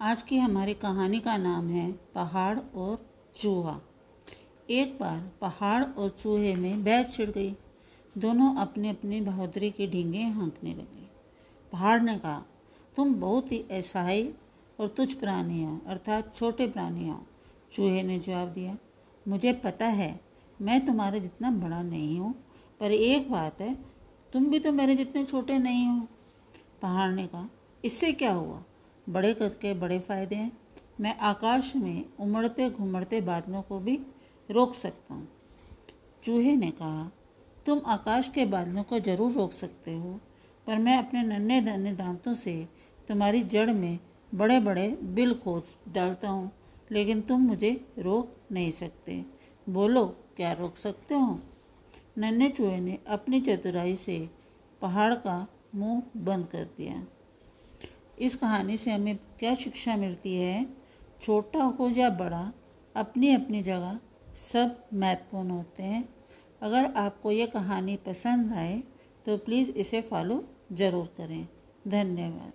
आज की हमारी कहानी का नाम है पहाड़ और चूहा। एक बार पहाड़ और चूहे में बहस छिड़ गई। दोनों अपनी अपनी बहादुरी की ढींगे हाँकने लगे। पहाड़ ने कहा, तुम बहुत ही ऐसाई और तुझ प्राणी हो, अर्थात छोटे प्राणी हो, चूहे ने जवाब दिया। मुझे पता है, मैं तुम्हारे जितना बड़ा नहीं हूँ, पर एक बात है, तुम भी तो मेरे जितने छोटे नहीं हो। पहाड़ ने कहा, इससे क्या हुआ? बड़े करके बड़े फ़ायदे हैं। मैं आकाश में उमड़ते घुमड़ते बादलों को भी रोक सकता हूँ। चूहे ने कहा, तुम आकाश के बादलों को ज़रूर रोक सकते हो, पर मैं अपने नन्हे नन्हे दांतों से तुम्हारी जड़ में बड़े बड़े बिल खोद डालता हूँ, लेकिन तुम मुझे रोक नहीं सकते। बोलो, क्या रोक सकते हो? नन्हे चूहे ने अपनी चतुराई से पहाड़ का मुँह बंद कर दिया। इस कहानी से हमें क्या शिक्षा मिलती है? छोटा हो या बड़ा अपनी अपनी जगह सब महत्वपूर्ण होते हैं। अगर आपको ये कहानी पसंद आए तो प्लीज़ इसे फॉलो ज़रूर करें। धन्यवाद।